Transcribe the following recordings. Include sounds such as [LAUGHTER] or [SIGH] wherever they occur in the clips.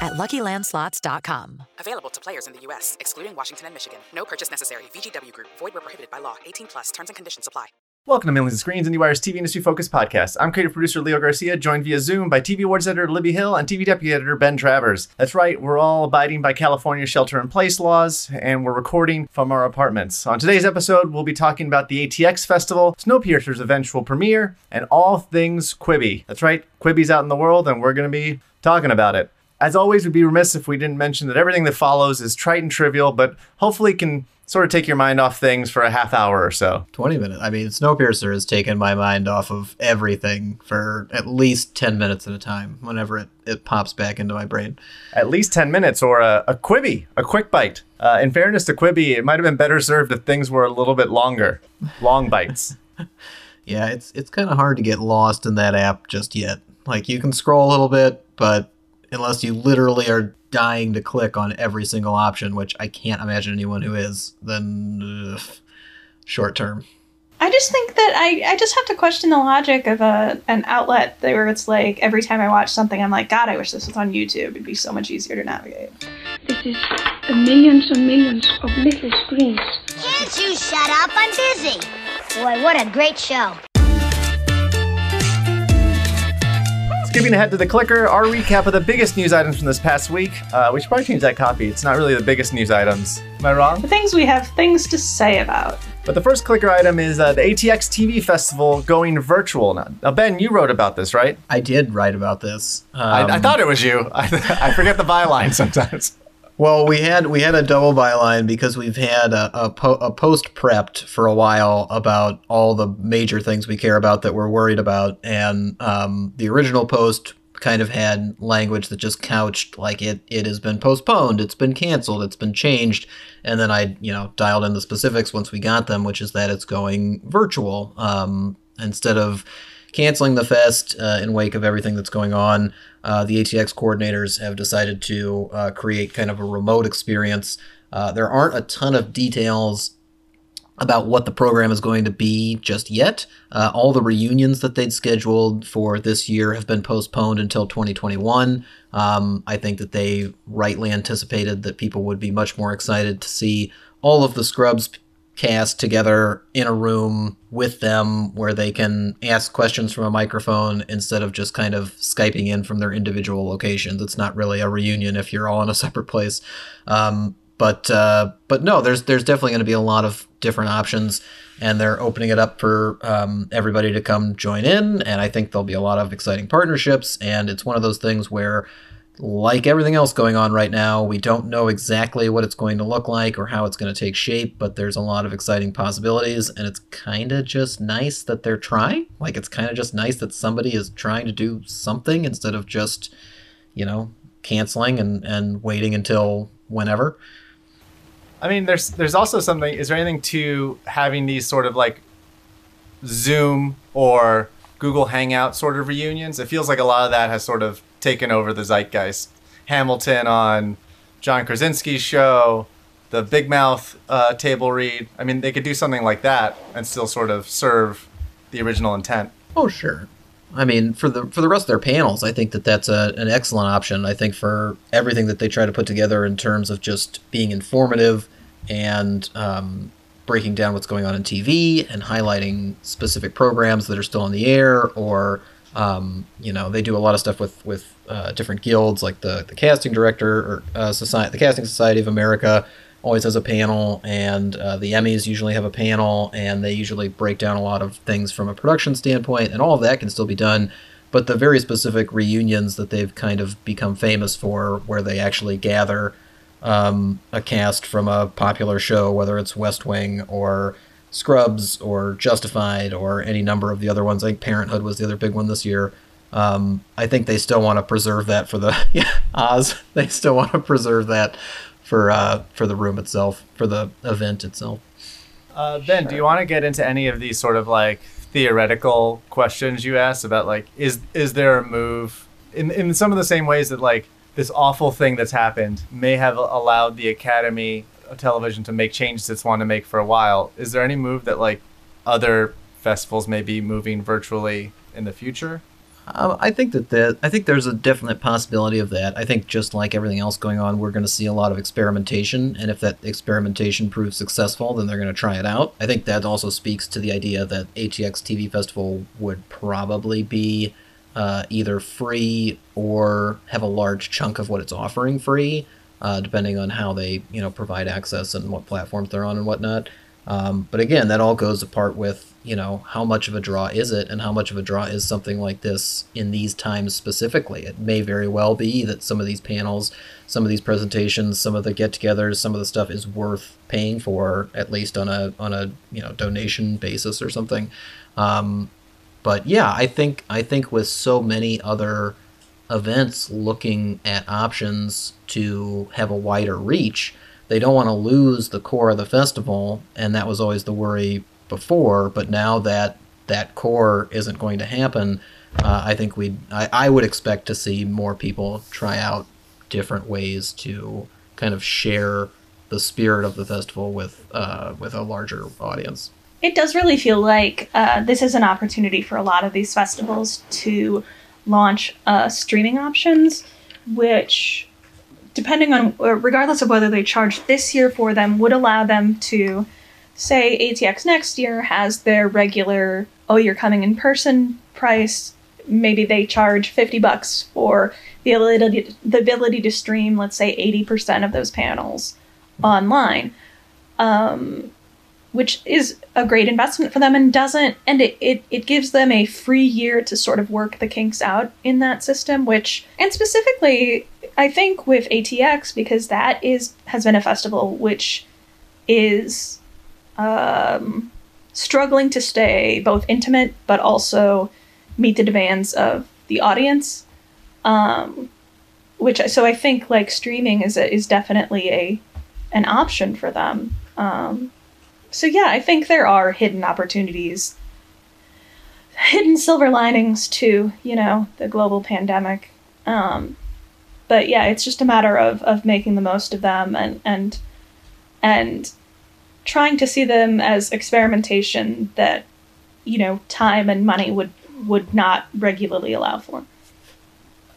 at luckylandslots.com. Available to players in the U.S., excluding Washington and Michigan. No purchase necessary. VGW Group, void where prohibited by law. 18 plus terms and conditions apply. Welcome to Millions of Screens, and IndieWire's TV industry focused podcast. I'm creative producer Leo Garcia, joined via Zoom by TV awards editor Libby Hill and TV deputy editor Ben Travers. That's right, we're all abiding by California shelter in place laws, and we're recording from our apartments. On today's episode, we'll be talking about the ATX Festival, Snowpiercer's eventual premiere, and all things Quibi. That's right, Quibi's out in the world, and we're going to be talking about it. As always, we'd be remiss if we didn't mention that everything that follows is trite and trivial, but hopefully can sort of take your mind off things for a half hour or so. 20 minutes. I mean, Snowpiercer has taken my mind off of everything for at least 10 minutes at a time whenever it, it pops back into my brain. At least 10 minutes or a, a Quibi, a quick bite. Uh, in fairness to Quibi, it might have been better served if things were a little bit longer. Long bites. [LAUGHS] yeah, it's it's kind of hard to get lost in that app just yet. Like you can scroll a little bit, but unless you literally are dying to click on every single option, which I can't imagine anyone who is, then ugh, short term. I just think that I, I just have to question the logic of a an outlet where it's like every time I watch something, I'm like, God, I wish this was on YouTube. It'd be so much easier to navigate. This is millions and millions of little screens. Can't you shut up? I'm busy. Boy, what a great show. Skipping ahead to the clicker, our recap of the biggest news items from this past week. Uh, we should probably change that copy. It's not really the biggest news items. Am I wrong? The things we have things to say about. But the first clicker item is uh, the ATX TV Festival going virtual. Now, now, Ben, you wrote about this, right? I did write about this. Um, I, I, thought it was you. I, [LAUGHS] I forget the byline sometimes. Well, we had we had a double byline because we've had a, a, po- a, post prepped for a while about all the major things we care about that we're worried about, and um, the original post kind of had language that just couched like it it has been postponed, it's been canceled, it's been changed, and then I you know dialed in the specifics once we got them, which is that it's going virtual um, instead of canceling the fest uh, in wake of everything that's going on. Uh, the ATX coordinators have decided to uh, create kind of a remote experience. Uh, there aren't a ton of details about what the program is going to be just yet. Uh, all the reunions that they'd scheduled for this year have been postponed until 2021. Um, I think that they rightly anticipated that people would be much more excited to see all of the Scrubs cast together in a room with them where they can ask questions from a microphone instead of just kind of Skyping in from their individual locations. It's not really a reunion if you're all in a [LAUGHS] separate place. Um, but uh, but no, there's there's definitely going to be a lot of different options, and they're opening it up for um, everybody to come join in. And I think there'll be a lot of exciting partnerships. And it's one of those things where like everything else going on right now, we don't know exactly what it's going to look like or how it's going to take shape, but there's a lot of exciting possibilities, and it's kind of just nice that they're trying. Like, it's kind of just nice that somebody is trying to do something instead of just, you know, canceling and, and waiting until whenever. I mean, there's there's also something. Is there anything to having these sort of like Zoom or Google Hangout sort of reunions? It feels like a lot of that has sort of taken over the zeitgeist. Hamilton on John Krasinski's show, the Big Mouth uh, table read. I mean, they could do something like that and still sort of serve the original intent. Oh, sure. I mean, for the for the rest of their panels, I think that that's a, an excellent option. I think for everything that they try to put together in terms of just being informative and um, breaking down what's going on in TV and highlighting specific programs that are still on the air or um, you know, they do a lot of stuff with with uh, different guilds, like the the casting director or uh, society, the Casting Society of America always has a panel, and uh, the Emmys usually have a panel, and they usually break down a lot of things from a production standpoint, and all of that can still be done. But the very specific reunions that they've kind of become famous for, where they actually gather um, a cast from a popular show, whether it's West Wing or Scrubs or Justified or any number of the other ones. I think Parenthood was the other big one this year. Um, I think they still want to preserve that for the [LAUGHS] yeah, Oz. They still want to preserve that for uh, for the room itself, for the event itself. Uh, ben, do you want to get into any of these sort of like theoretical questions you asked about like is is there a move in in some of the same ways that like this awful thing that's happened may have allowed the Academy of Television to make changes it's wanted to make for a while. Is there any move that like other festivals may be moving virtually in the future? Um, I think that the, I think there's a definite possibility of that. I think just like everything else going on, we're going to see a lot of experimentation, and if that experimentation proves successful, then they're going to try it out. I think that also speaks to the idea that ATX TV Festival would probably be uh, either free or have a large chunk of what it's offering free, uh, depending on how they you know provide access and what platforms they're on and whatnot. Um, but again, that all goes apart with you know how much of a draw is it, and how much of a draw is something like this in these times specifically. It may very well be that some of these panels, some of these presentations, some of the get-togethers, some of the stuff is worth paying for at least on a on a you know donation basis or something. Um, but yeah, I think I think with so many other events looking at options to have a wider reach they don't want to lose the core of the festival, and that was always the worry before. But now that that core isn't going to happen, uh, I think we I, I would expect to see more people try out different ways to kind of share the spirit of the festival with uh, with a larger audience. It does really feel like uh, this is an opportunity for a lot of these festivals to launch uh, streaming options, which depending on, regardless of whether they charge this year for them, would allow them to say ATX next year has their regular, oh, you're coming in person price. Maybe they charge 50 bucks for the ability, the ability to stream, let's say 80% of those panels online. Um, which is a great investment for them and doesn't and it, it, it gives them a free year to sort of work the kinks out in that system which and specifically i think with atx because that is has been a festival which is um, struggling to stay both intimate but also meet the demands of the audience. Um, which so i think like streaming is a, is definitely a an option for them. Um, so yeah, I think there are hidden opportunities, hidden silver linings to you know the global pandemic. Um, but yeah, it's just a matter of of making the most of them and and and trying to see them as experimentation that you know time and money would would not regularly allow for.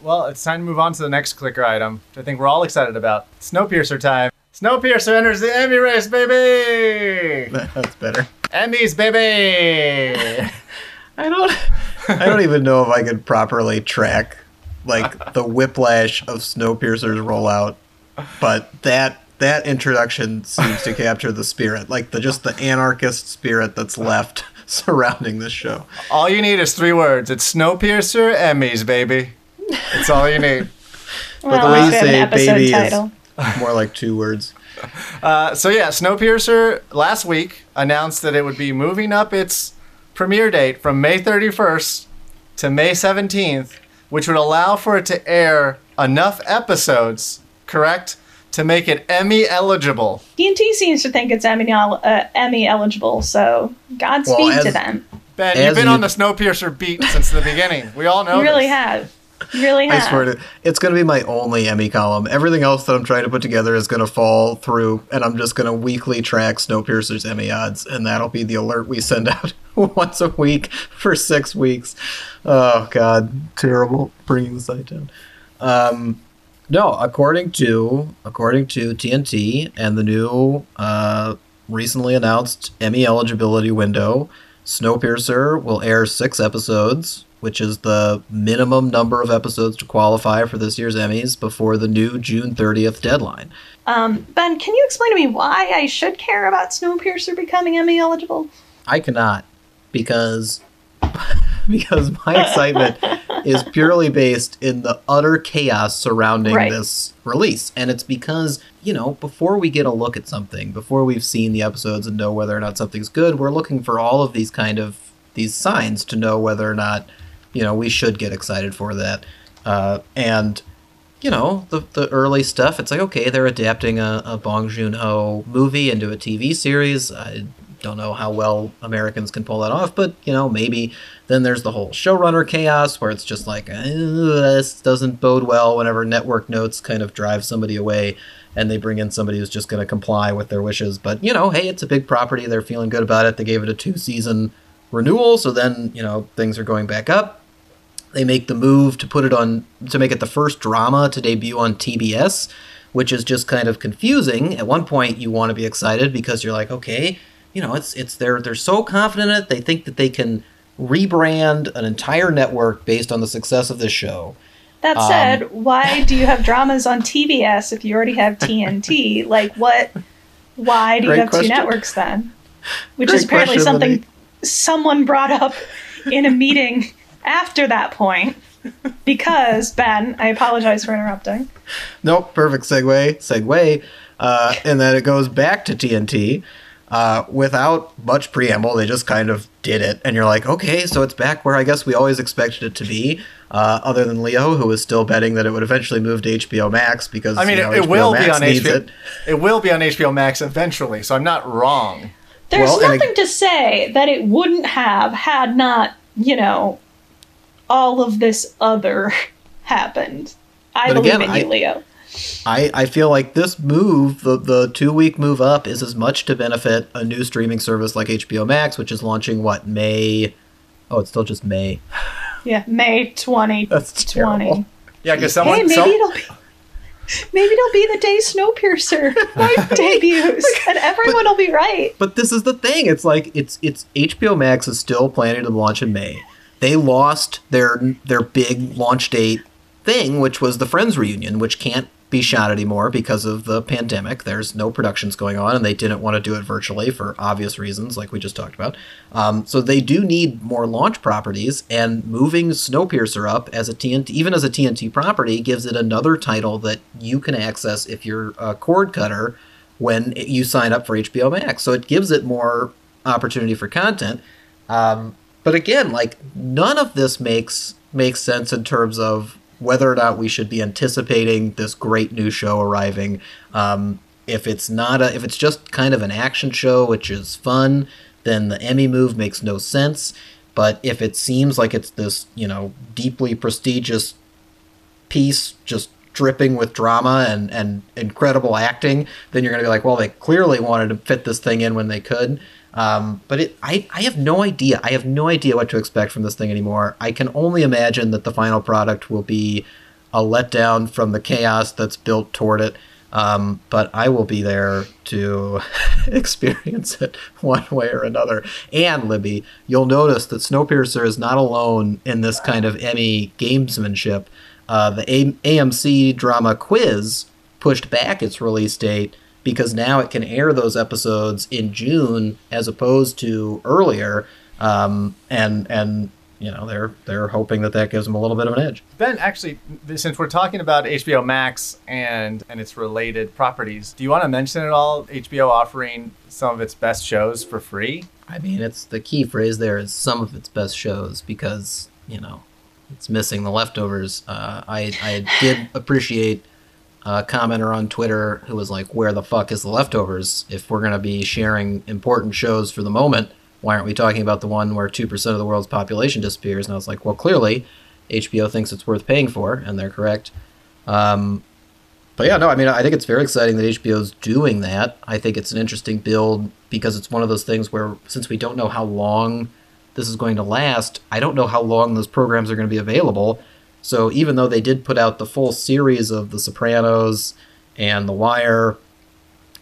Well, it's time to move on to the next clicker item, which I think we're all excited about. Snowpiercer time. Snowpiercer enters the Emmy race, baby! [LAUGHS] That's better. Emmys, baby! I don't. I don't even know if I could properly track like the whiplash of Snowpiercer's rollout, but that that introduction seems to capture the spirit, like the just the anarchist spirit that's left [LAUGHS] surrounding this show. All you need is three words. It's Snowpiercer Emmys, baby. That's all you need. well, but the way you say baby title. is more like two words. [LAUGHS] Uh, so yeah, Snowpiercer last week announced that it would be moving up its premiere date from May 31st to May 17th, which would allow for it to air enough episodes, correct, to make it Emmy eligible. TNT seems to think it's Emmy, uh, Emmy eligible, so Godspeed well, as, to them. Ben, you've been you, on the Snowpiercer beat since the beginning. We all know. You really this. have. Really have. I swear to it's going to be my only Emmy column. Everything else that I'm trying to put together is going to fall through, and I'm just going to weekly track Snowpiercer's Emmy odds, and that'll be the alert we send [LAUGHS] out [LAUGHS] once a week for six weeks. Oh God, terrible bringing the site down. Um, no, according to according to TNT and the new uh, recently announced Emmy eligibility window, Snowpiercer will air six episodes which is the minimum number of episodes to qualify for this year's Emmys before the new June 30th deadline. Um, ben, can you explain to me why I should care about Snowpiercer becoming Emmy eligible? I cannot, because [LAUGHS] because my excitement [LAUGHS] is purely based in the utter chaos surrounding right. this release. And it's because, you know, before we get a look at something, before we've seen the episodes and know whether or not something's good, we're looking for all of these kind of these signs to know whether or not you know, we should get excited for that. Uh, and you know, the the early stuff, it's like okay, they're adapting a, a Bong Joon Ho movie into a TV series. I don't know how well Americans can pull that off, but you know, maybe then there's the whole showrunner chaos where it's just like "Uh, this doesn't bode well whenever network notes kind of drive somebody away and they bring in somebody who's just going to comply with their wishes. But you know, hey, it's a big property. They're feeling good about it. They gave it a two season renewal, so then you know things are going back up. They make the move to put it on to make it the first drama to debut on TBS, which is just kind of confusing. At one point, you want to be excited because you're like, okay, you know, it's it's they're they're so confident in it. They think that they can rebrand an entire network based on the success of this show. That Um, said, why do you have dramas on TBS if you already have TNT? [LAUGHS] like, what? Why do you have question. two networks then? Which Great is apparently question, something someone brought up in a meeting after that point. Because Ben, I apologize for interrupting. Nope, perfect segue. Segue. Uh, and then it goes back to TNT uh, without much preamble. They just kind of did it. And you're like, okay, so it's back where I guess we always expected it to be. Uh, other than Leo, who was still betting that it would eventually move to HBO Max because I mean, you know, it, it HBO will Max be on HBO. It. It. will be on HBO Max eventually, so I'm not wrong. There's Well, nothing ag- to say that it wouldn't have had not, you know, all of this other [LAUGHS] happened. I But believe again, in you, I- Leo. I, I feel like this move, the, the two week move up, is as much to benefit a new streaming service like HBO Max, which is launching what May. Oh, it's still just May. [SIGHS] Yeah, May 2020. [LAUGHS] That's terrible. Yeah, because someone. Hey, maybe some- it'll be. [LAUGHS] Maybe it'll be the day Snowpiercer debuts, and everyone will be right. But this is the thing. It's like it's it's HBO Max is still planning to launch in May. They lost their their big launch date thing, which was the Friends reunion, which can't be shot anymore because of the pandemic. There's no productions going on, and they didn't want to do it virtually for obvious reasons, like we just talked about. Um, so they do need more launch properties, and moving Snowpiercer up as a TNT, even as a TNT property, gives it another title that you can access if you're a cord cutter when you sign up for HBO Max. So it gives it more opportunity for content. Um, but again, like none of this makes makes sense in terms of whether or not we should be anticipating this great new show arriving. Um, if it's not a, if it's just kind of an action show, which is fun, then the Emmy move makes no sense. But if it seems like it's this, you know, deeply prestigious piece just dripping with drama and, and incredible acting, then you're going to be like, well, they clearly wanted to fit this thing in when they could. Um, but it, I, I have no idea. I have no idea what to expect from this thing anymore. I can only imagine that the final product will be a letdown from the chaos that's built toward it. Um, but I will be there to [LAUGHS] experience it [LAUGHS] one way or another. And Libby, you'll notice that Snowpiercer is not alone in this kind of Emmy gamesmanship. Uh, the A- AMC drama Quiz pushed back its release date because now it can air those episodes in June as opposed to earlier. Um, and and you know they're they're hoping that that gives them a little bit of an edge. Ben, actually, since we're talking about HBO Max and and its related properties, do you want to mention at all HBO offering some of its best shows for free? I mean, it's the key phrase there is some of its best shows because you know it's missing the leftovers. Uh, I I did appreciate a commenter on Twitter who was like, "Where the fuck is the leftovers? If we're gonna be sharing important shows for the moment, why aren't we talking about the one where two percent of the world's population disappears?" And I was like, "Well, clearly, HBO thinks it's worth paying for, and they're correct." Um, but yeah, no, I mean, I think it's very exciting that HBO's doing that. I think it's an interesting build because it's one of those things where, since we don't know how long this is going to last, I don't know how long those programs are going to be available. So even though they did put out the full series of The Sopranos and The Wire,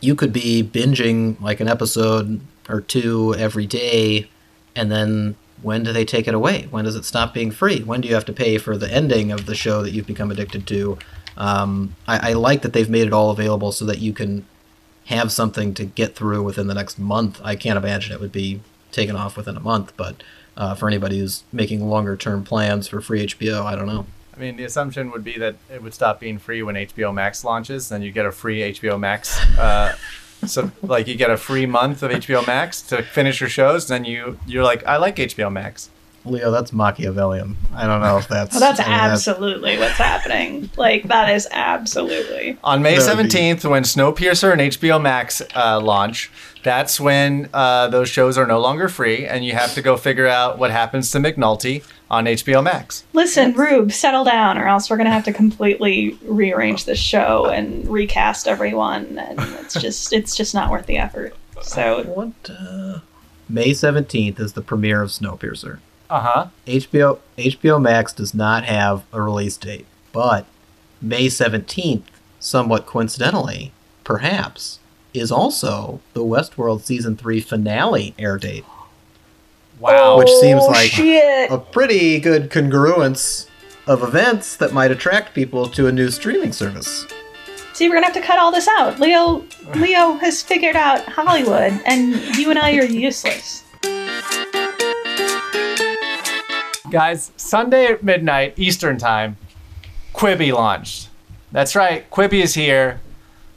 you could be binging like an episode or two every day, and then when do they take it away? When does it stop being free? When do you have to pay for the ending of the show that you've become addicted to? Um, I, I like that they've made it all available so that you can have something to get through within the next month. I can't imagine it would be taken off within a month, but uh, for anybody who's making longer term plans for free HBO, I don't know. I mean, the assumption would be that it would stop being free when HBO Max launches, then you get a free HBO Max. Uh, [LAUGHS] so, like, you get a free month of HBO Max to finish your shows, then you you're like, I like HBO Max. Leo, that's Machiavellian. I don't know if [LAUGHS] that's. Well, that's I mean, that's- absolutely what's happening. Like that is absolutely. On May That would be- 17th, when Snowpiercer and HBO Max uh, launch, that's when uh, those shows are no longer free, and you have to go figure out what happens to McNulty on HBO Max. Listen, Rube, settle down, or else we're gonna have to completely rearrange the show and recast everyone, and it's [LAUGHS] just it's just not worth the effort. So What? Uh, May seventeenth is the premiere of Snowpiercer. Uh huh. HBO HBO Max does not have a release date, but May seventeenth, somewhat coincidentally, perhaps, is also the Westworld season three finale air date. Wow. Which seems Oh, like shit. a pretty good congruence of events that might attract people to a new streaming service. See, we're gonna have to cut all this out. Leo, Leo has figured out Hollywood, and you and I are useless. Guys, Sunday at midnight Eastern Time, Quibi launched. That's right, Quibi is here.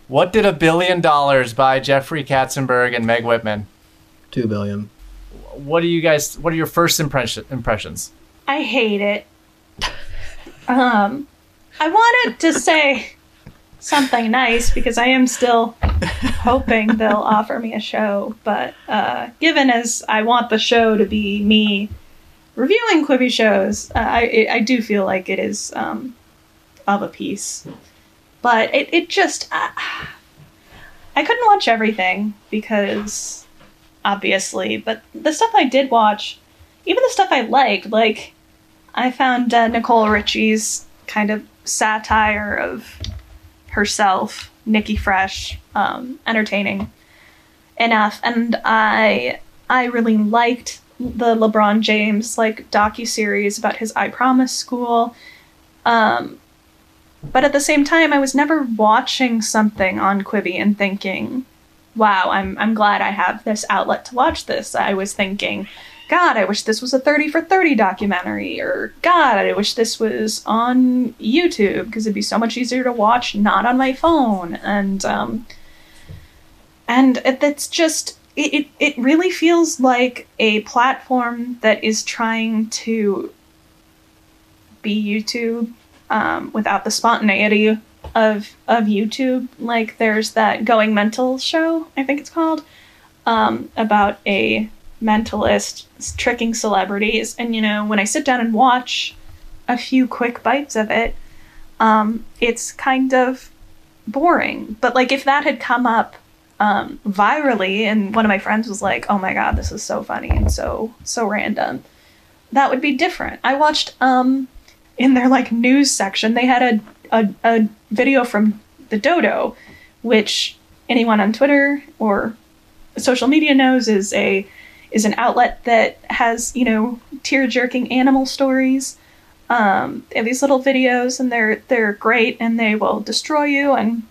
What did a billion dollars buy Jeffrey Katzenberg and Meg Whitman? Two billion. What do you guys? What are your first impression, impressions? I hate it. Um, I wanted to say something nice because I am still hoping they'll offer me a show, but uh, given as I want the show to be me reviewing Quibi shows, uh, I I do feel like it is um, of a piece. But it it just uh, I couldn't watch everything because obviously, but the stuff I did watch, even the stuff I liked, like I found uh, Nicole Richie's kind of satire of herself, Nikki Fresh, um, entertaining enough, and I I really liked the LeBron James like docu series about his I Promise school. Um, but at the same time, I was never watching something on Quibi and thinking, "Wow, I'm I'm glad I have this outlet to watch this." I was thinking, God, I wish this was a 30 for 30 documentary, or God, I wish this was on YouTube because it'd be so much easier to watch not on my phone. And um, and it, it's just it, it it really feels like a platform that is trying to be YouTube um, without the spontaneity of of YouTube. Like there's that Going Mental show, I think it's called, um, about a mentalist tricking celebrities. And you know, when I sit down and watch a few quick bites of it, um, it's kind of boring. But like if that had come up um, virally, and one of my friends was like, "Oh my god, this is so funny and so so random," that would be different. I watched um, in their like news section, they had a a, a video from the Dodo, which anyone on Twitter or social media knows is a is an outlet that has you know tear jerking animal stories. Um, they have these little videos and they're they're great and they will destroy you and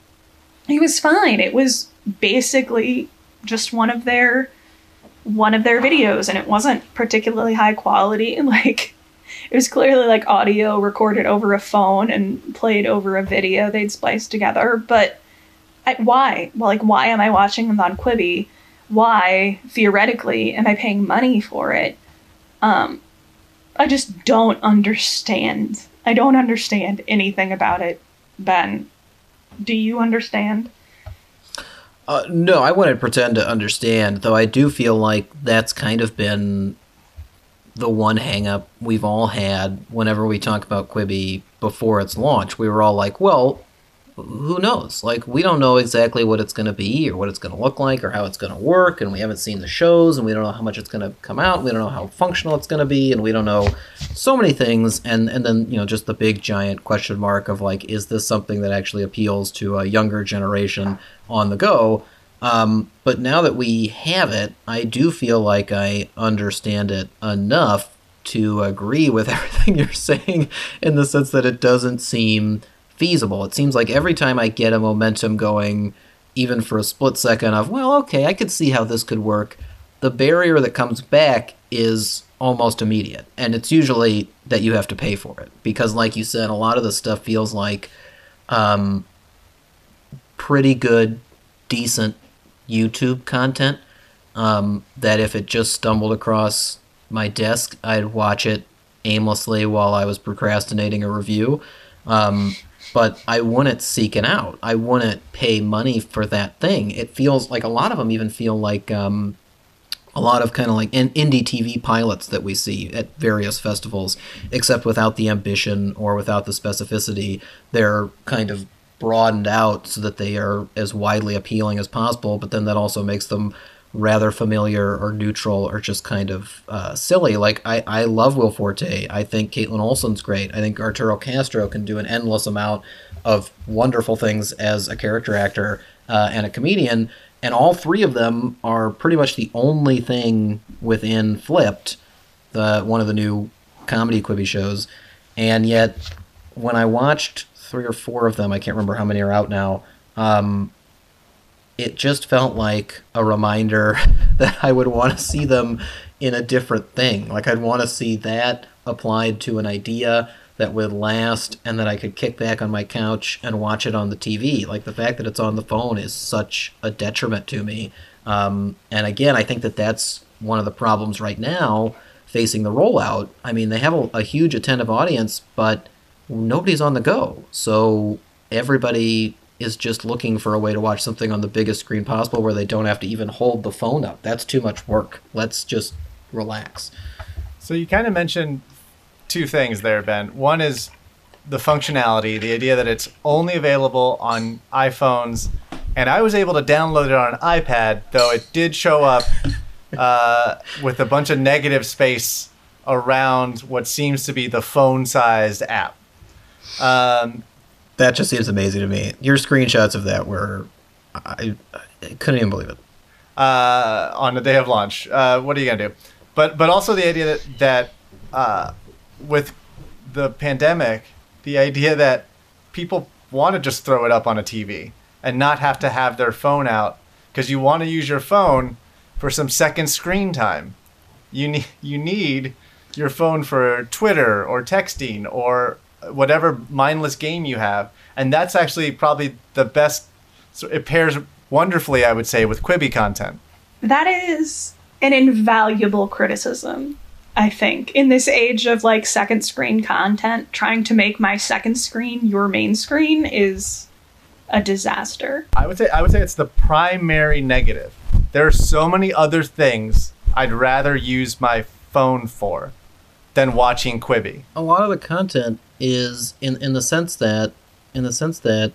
it was fine. It was basically just one of their one of their videos and it wasn't particularly high quality [LAUGHS] like it was clearly like audio recorded over a phone and played over a video they'd spliced together but I, why? Well like why am i watching them on quibi? Why theoretically am i paying money for it? Um i just don't understand. I don't understand anything about it ben. Do you understand Uh, no, I wouldn't pretend to understand, though I do feel like that's kind of been the one hang up we've all had whenever we talk about Quibi before its launch. We were all like, well, who knows? Like, we don't know exactly what it's going to be or what it's going to look like or how it's going to work, and we haven't seen the shows, and we don't know how much it's going to come out. We don't know how functional it's going to be, and we don't know so many things. And and then you know, just the big giant question mark of like, is this something that actually appeals to a younger generation on the go? Um, but now that we have it, I do feel like I understand it enough to agree with [LAUGHS] everything you're saying in the sense that it doesn't seem feasible. It seems like every time I get a momentum going, even for a split second of, well, okay, I could see how this could work, the barrier that comes back is almost immediate. And it's usually that you have to pay for it. Because, like you said, a lot of the stuff feels like um, pretty good, decent YouTube content um, that if it just stumbled across my desk, I'd watch it aimlessly while I was procrastinating a review. Um, but I wouldn't seek it out. I wouldn't pay money for that thing. It feels like a lot of them even feel like um, a lot of kind of like in indie TV pilots that we see at various festivals, except without the ambition or without the specificity. They're kind of broadened out so that they are as widely appealing as possible, but then that also makes them rather familiar or neutral or just kind of uh, silly. Like I, I love Will Forte. I think Kaitlin Olson's great. I think Arturo Castro can do an endless amount of wonderful things as a character actor uh, and a comedian. And all three of them are pretty much the only thing within Flipped, the one of the new comedy Quibi shows. And yet, when I watched three or four of them, I can't remember how many are out now. Um, it just felt like a reminder [LAUGHS] that I would want to see them in a different thing. Like I'd want to see that applied to an idea that would last and that I could kick back on my couch and watch it on the TV. Like the fact that it's on the phone is such a detriment to me. Um, and again, I think that that's one of the problems right now facing the rollout. I mean, they have a, a huge attentive audience, but nobody's on the go. So everybody is just looking for a way to watch something on the biggest screen possible where they don't have to even hold the phone up. That's too much work. Let's just relax. So you kind of mentioned two things there, Ben. One is the functionality, the idea that it's only available on iPhones, and I was able to download it on an iPad, though it did show up uh, with a bunch of negative space around what seems to be the phone-sized app. Um, that just seems amazing to me. Your screenshots of that were, I, I couldn't even believe it. Uh, on the day of launch, uh, what are you gonna do? But but also the idea that that uh, with the pandemic, the idea that people want to just throw it up on a TV and not have to have their phone out because you want to use your phone for some second screen time. You need you need your phone for Twitter or texting or whatever mindless game you have, and that's actually probably the best. So it pairs wonderfully, I would say, with Quibi content. That is an invaluable criticism. I think in this age of like second screen content, trying to make my second screen your main screen is a disaster. I would say I would say it's the primary negative. There are so many other things I'd rather use my phone for than watching Quibi. A lot of the content is in in the sense that in the sense that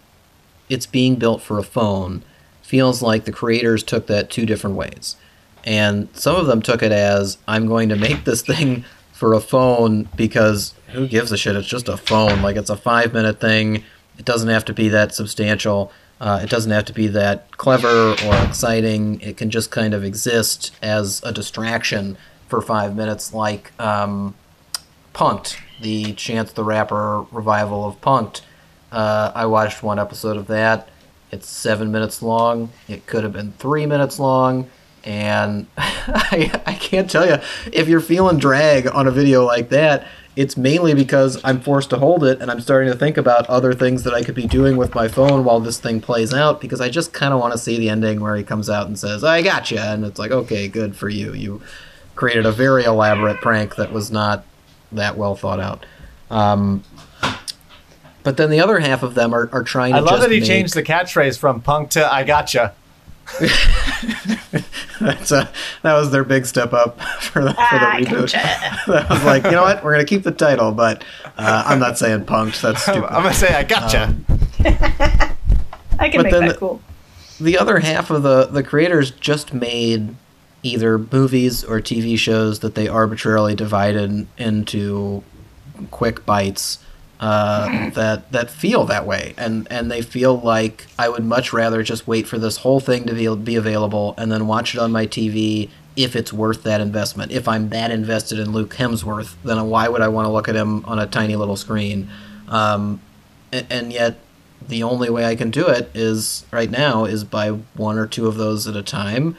it's being built for a phone feels like the creators took that two different ways. And some of them took it as I'm going to make this thing for a phone because who gives a shit? It's just a phone. Like it's a five minute thing. It doesn't have to be that substantial. Uh, it doesn't have to be that clever or exciting. It can just kind of exist as a distraction for five minutes, like um, Punk'd, the Chance the Rapper revival of Punk'd. Uh, I watched one episode of that. It's seven minutes long. It could have been three minutes long. And [LAUGHS] I, I can't tell you, if you're feeling drag on a video like that, it's mainly because I'm forced to hold it and I'm starting to think about other things that I could be doing with my phone while this thing plays out because I just kind of want to see the ending where he comes out and says, I got you. And it's like, okay, good for you. You created a very elaborate prank that was not that well thought out. Um, but then the other half of them are, are trying to I love that he make... changed the catchphrase from punk to I gotcha. That's a, that was their big step up [LAUGHS] for the, for the reboot. [LAUGHS] that was like, you know what? We're gonna keep the title, but uh, I'm not saying punked. That's [LAUGHS] stupid. I'm gonna say I gotcha. Um, I can But make then that the- cool. the other half of the the creators just made either movies or TV shows that they arbitrarily divided into quick bites uh, [CLEARS THROAT] that that feel that way, and and they feel like I would much rather just wait for this whole thing to be be available and then watch it on my TV if it's worth that investment. If I'm that invested in Luke Hemsworth, then why would I want to look at him on a tiny little screen? Um, and, and yet the only way I can do it is right now is by one or two of those at a time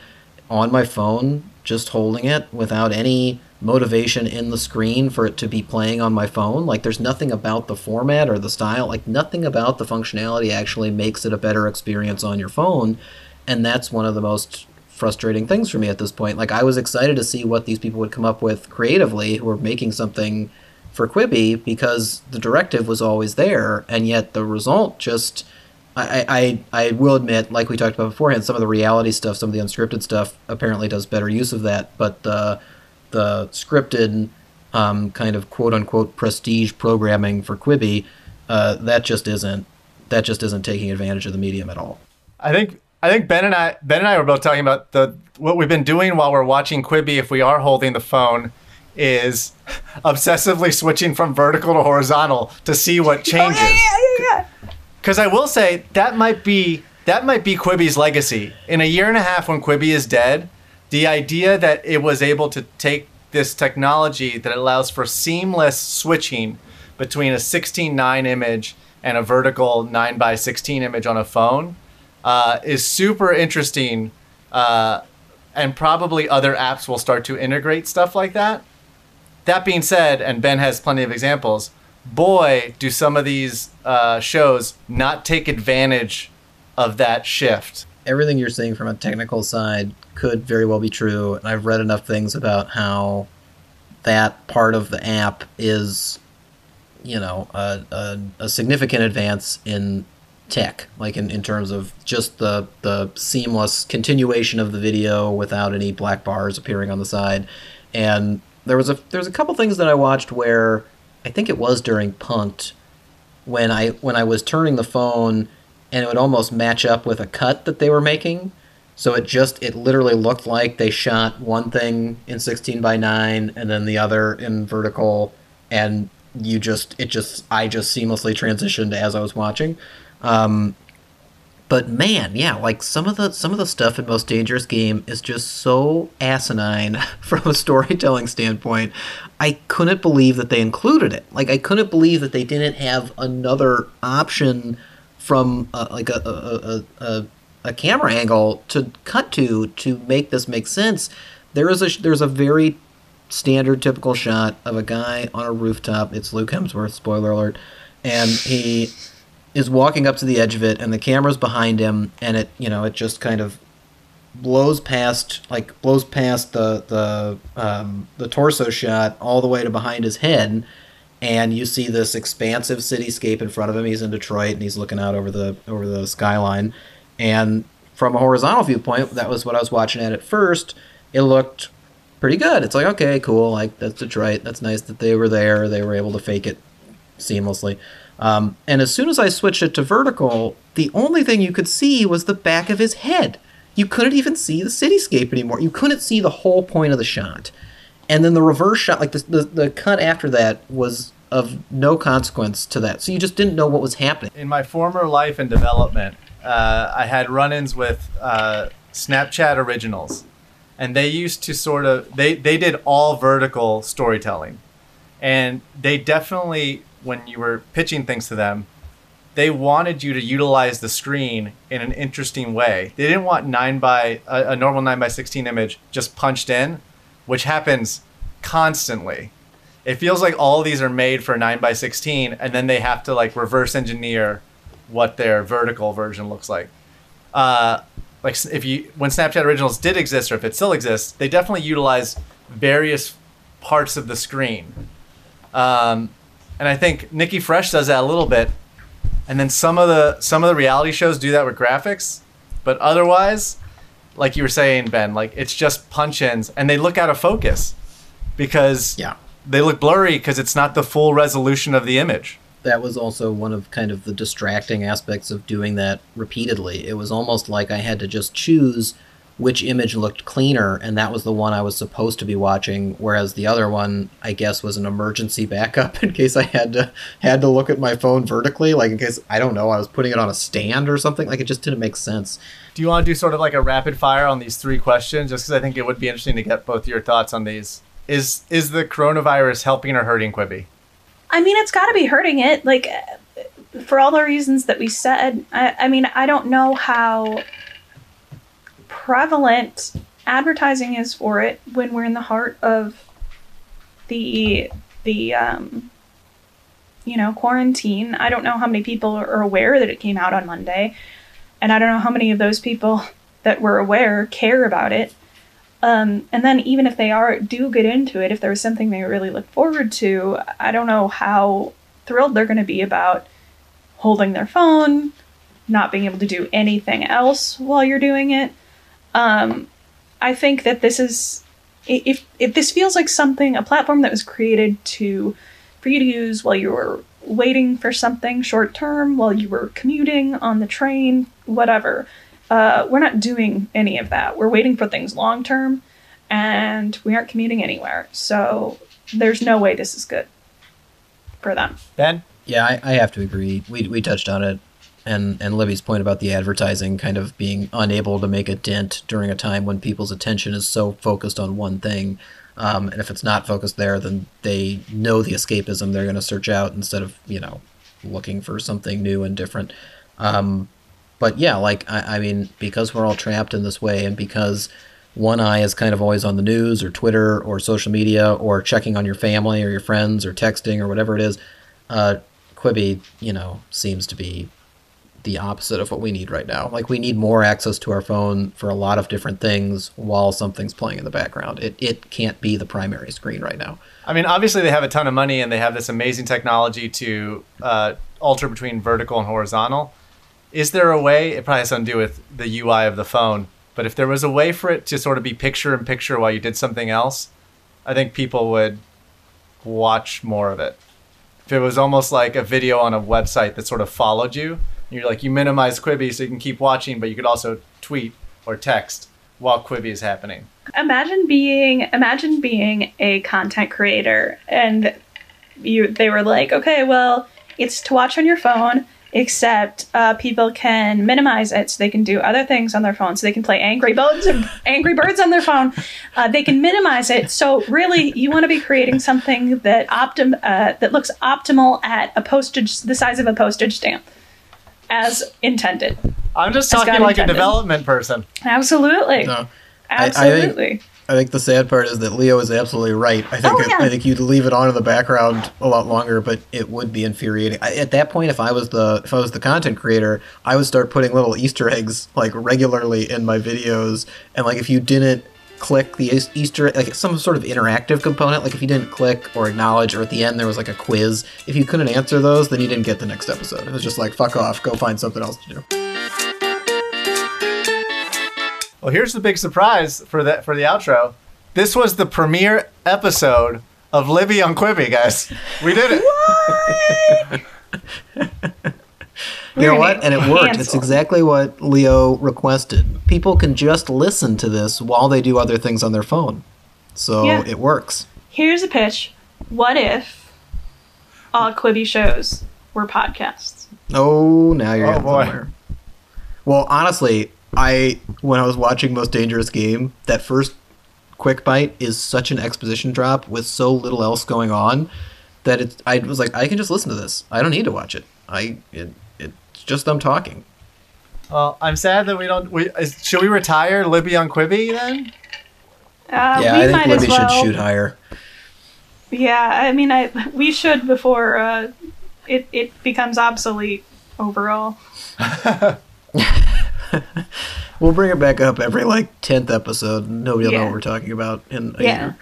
on my phone, just holding it without any motivation in the screen for it to be playing on my phone. Like there's nothing about the format or the style, like nothing about the functionality actually makes it a better experience on your phone. And that's one of the most frustrating things for me at this point. Like I was excited to see what these people would come up with creatively who were making something for Quibi because the directive was always there, and yet the result just. I, I, I will admit, like we talked about beforehand, some of the reality stuff, some of the unscripted stuff apparently does better use of that, but the the scripted um, kind of quote unquote prestige programming for Quibi, uh, that just isn't that just isn't taking advantage of the medium at all. I think I think Ben and I Ben and I were both talking about the what we've been doing while we're watching Quibi if we are holding the phone is [LAUGHS] obsessively switching from vertical to horizontal to see what changes. Oh, yeah, yeah, yeah. Because I will say that might be that might be Quibi's legacy. In a year and a half when Quibi is dead, the idea that it was able to take this technology that allows for seamless switching between a 16:9 image and a vertical 9 by 16 image on a phone uh, is super interesting. Uh, and probably other apps will start to integrate stuff like that. That being said, and Ben has plenty of examples, boy, do some of these uh, shows not take advantage of that shift. Everything you're saying from a technical side could very well be true. And I've read enough things about how that part of the app is, you know, a, a, a significant advance in tech, like in, in terms of just the the seamless continuation of the video without any black bars appearing on the side. And there was a there's a couple things that I watched where I think it was during Punk'd when I when I was turning the phone and it would almost match up with a cut that they were making. So it just it literally looked like they shot one thing in 16 by 9 and then the other in vertical and you just it just I just seamlessly transitioned as I was watching. Um, but man, yeah, like some of the some of the stuff in Most Dangerous Game is just so asinine [LAUGHS] from a storytelling standpoint. I couldn't believe that they included it. Like I couldn't believe that they didn't have another option from uh, like a a, a, a a camera angle to cut to to make this make sense. There is a there's a very standard typical shot of a guy on a rooftop. It's Luke Hemsworth, spoiler alert, and he is walking up to the edge of it and the camera's behind him and it you know it just kind of blows past like blows past the the um, the torso shot all the way to behind his head and you see this expansive cityscape in front of him. He's in Detroit and he's looking out over the over the skyline and from a horizontal viewpoint that was what I was watching at at first. It looked pretty good. It's like okay cool like that's Detroit. That's nice that they were there. They were able to fake it seamlessly um, and as soon as I switched it to vertical, the only thing you could see was the back of his head. You couldn't even see the cityscape anymore. You couldn't see the whole point of the shot. And then the reverse shot, like the, the, the cut after that, was of no consequence to that. So you just didn't know what was happening. In my former life and development, uh, I had run-ins with uh, Snapchat originals, and they used to sort of they they did all vertical storytelling, and they definitely when you were pitching things to them, they wanted you to utilize the screen in an interesting way. They didn't want nine by a, a normal nine by sixteen image just punched in, which happens constantly. It feels like all these are made for nine by sixteen, and then they have to like reverse engineer what their vertical version looks like. Uh, like if you when Snapchat Originals did exist, or if it still exists, they definitely utilize various parts of the screen. Um, and I think Nikki Fresh does that a little bit. And then some of the some of the reality shows do that with graphics, but otherwise, like you were saying, Ben, like it's just punch ins, and they look out of focus because Yeah. they look blurry because it's not the full resolution of the image. That was also one of kind of the distracting aspects of doing that repeatedly. It was almost like I had to just choose which image looked cleaner, and that was the one I was supposed to be watching. Whereas the other one, I guess, was an emergency [LAUGHS] backup in case I had to had to look at my phone vertically, like in case I don't know, I was putting it on a stand or something. Like it just didn't make sense. Do you want to do sort of like a rapid fire on these three questions? Just because I think it would be interesting to get both your thoughts on these. Is is the coronavirus helping or hurting Quibi? I mean, it's got to be hurting it. Like, uh, for all the reasons that we said. I, I mean, I don't know how prevalent advertising is for it when we're in the heart of the the um, you know quarantine. I don't know how many people are aware that it came out on Monday, and I don't know how many of those people [LAUGHS] that we're aware care about it. Um, and then even if they are do get into it, if there was something they really look forward to, I don't know how thrilled they're going to be about holding their phone, not being able to do anything else while you're doing it. Um, I think that this is if if this feels like something a platform that was created to for you to use while you were waiting for something short term, while you were commuting on the train, whatever. Uh, we're not doing any of that. We're waiting for things long term, and we aren't commuting anywhere. So there's no way this is good for them. Ben? Yeah, I, I have to agree. We, we touched on it, and and Libby's point about the advertising kind of being unable to make a dent during a time when people's attention is so focused on one thing. Um, and if it's not focused there, then they know the escapism they're going to search out instead of you know looking for something new and different. Um, but yeah, like I, I mean, because we're all trapped in this way, and because one eye is kind of always on the news or Twitter or social media or checking on your family or your friends or texting or whatever it is, uh, Quibi, you know, seems to be the opposite of what we need right now. Like we need more access to our phone for a lot of different things while something's playing in the background. It it can't be the primary screen right now. I mean, obviously they have a ton of money and they have this amazing technology to uh, alter between vertical and horizontal. Is there a way? It probably has something to do with the UI of the phone. But if there was a way for it to sort of be picture in picture while you did something else, I think people would watch more of it. If it was almost like a video on a website that sort of followed you, you're like you minimize Quibi so you can keep watching, but you could also tweet or text while Quibi is happening. Imagine being imagine being a content creator and you they were like, okay, well, it's to watch on your phone, except uh, people can minimize it so they can do other things on their phone. So they can play Angry Birds [LAUGHS] Angry Birds on their phone. Uh, they can minimize it. So really, you want to be creating something that optim uh, that looks optimal at a postage the size of a postage stamp, as intended. I'm just As talking God like a development person. Absolutely, No. I- I think- absolutely. I think the sad part is that Leo is absolutely right. I think Oh, it- yeah. I think you'd leave it on in the background a lot longer, but it would be infuriating. I, at that point, if I was the if I was the content creator, I would start putting little Easter eggs like regularly in my videos, and like if you didn't click the Easter like some sort of interactive component, like if you didn't click or acknowledge, or at the end there was like a quiz, if you couldn't answer those, then you didn't get the next episode. It was just like fuck off, go find something else to do. Well, here's the big surprise for the for the outro. This was the premiere episode of Libby on Quibi, guys. We did it. [LAUGHS] [LAUGHS] [LAUGHS] You know what? And it worked. It's exactly what Leo requested. People can just listen to this while they do other things on their phone. So Yeah. it works. Here's a pitch. What if all Quibi shows were podcasts? Oh, now you're Oh, getting boy. somewhere. Well, honestly, I when I was watching Most Dangerous Game, that first quick bite is such an exposition drop with so little else going on that it I was like I can just listen to this. I don't need to watch it. I it, it's just them talking. Well, I'm sad that we don't. We is, should we retire Libby on Quibi then? Uh, yeah, we I think might Libby well. should shoot higher. Yeah, I mean, I we should before uh, it it becomes obsolete overall. [LAUGHS] We'll bring it back up every like tenth episode. Nobody will know what we're talking about in a Yeah, year.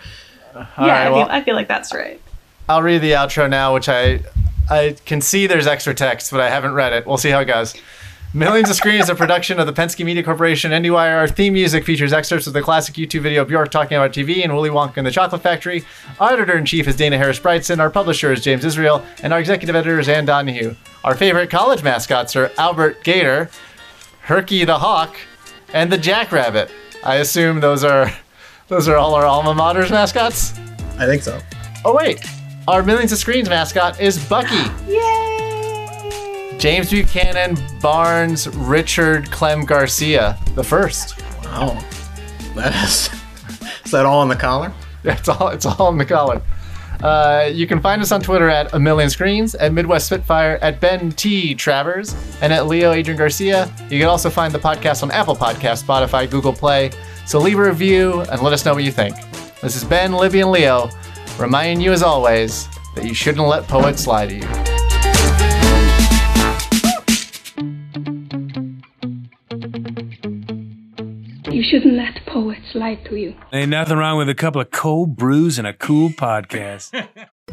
All yeah, right, I, well, feel, I feel like that's right. I'll read the outro now, which I I can see there's extra text, but I haven't read it. We'll see how it goes. Millions of Screen is a production of the Penske Media Corporation. IndieWire. Our theme music features excerpts of the classic YouTube video of Bjork talking about TV and Willy Wonka and the Chocolate Factory. Our editor in chief is Dana Harris Bridson. Our publisher is James Israel, and our executive editor is Ann Donahue. Our favorite college mascots are Albert Gator, Herky the Hawk, and the Jackrabbit. I assume those are those are all our alma mater's mascots. I think so. Oh wait, our Millions of Screens mascot is Bucky. Yay! James Buchanan Barnes Richard Clem Garcia, the first. Wow, that is. Is that all on the collar? [LAUGHS] It's all it's all in the collar. Uh, you can find us on Twitter at a million screens, at Midwest Spitfire, at Ben T Travers, and at Leo Adrian Garcia. You can also find the podcast on Apple Podcast, Spotify, Google Play. So leave a review and let us know what you think. This is Ben, Libby, and Leo, reminding you as always that you shouldn't let poets lie to you. You shouldn't let poets lie to you. Ain't nothing wrong with a couple of cold brews and a cool [LAUGHS] podcast.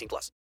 18 plus.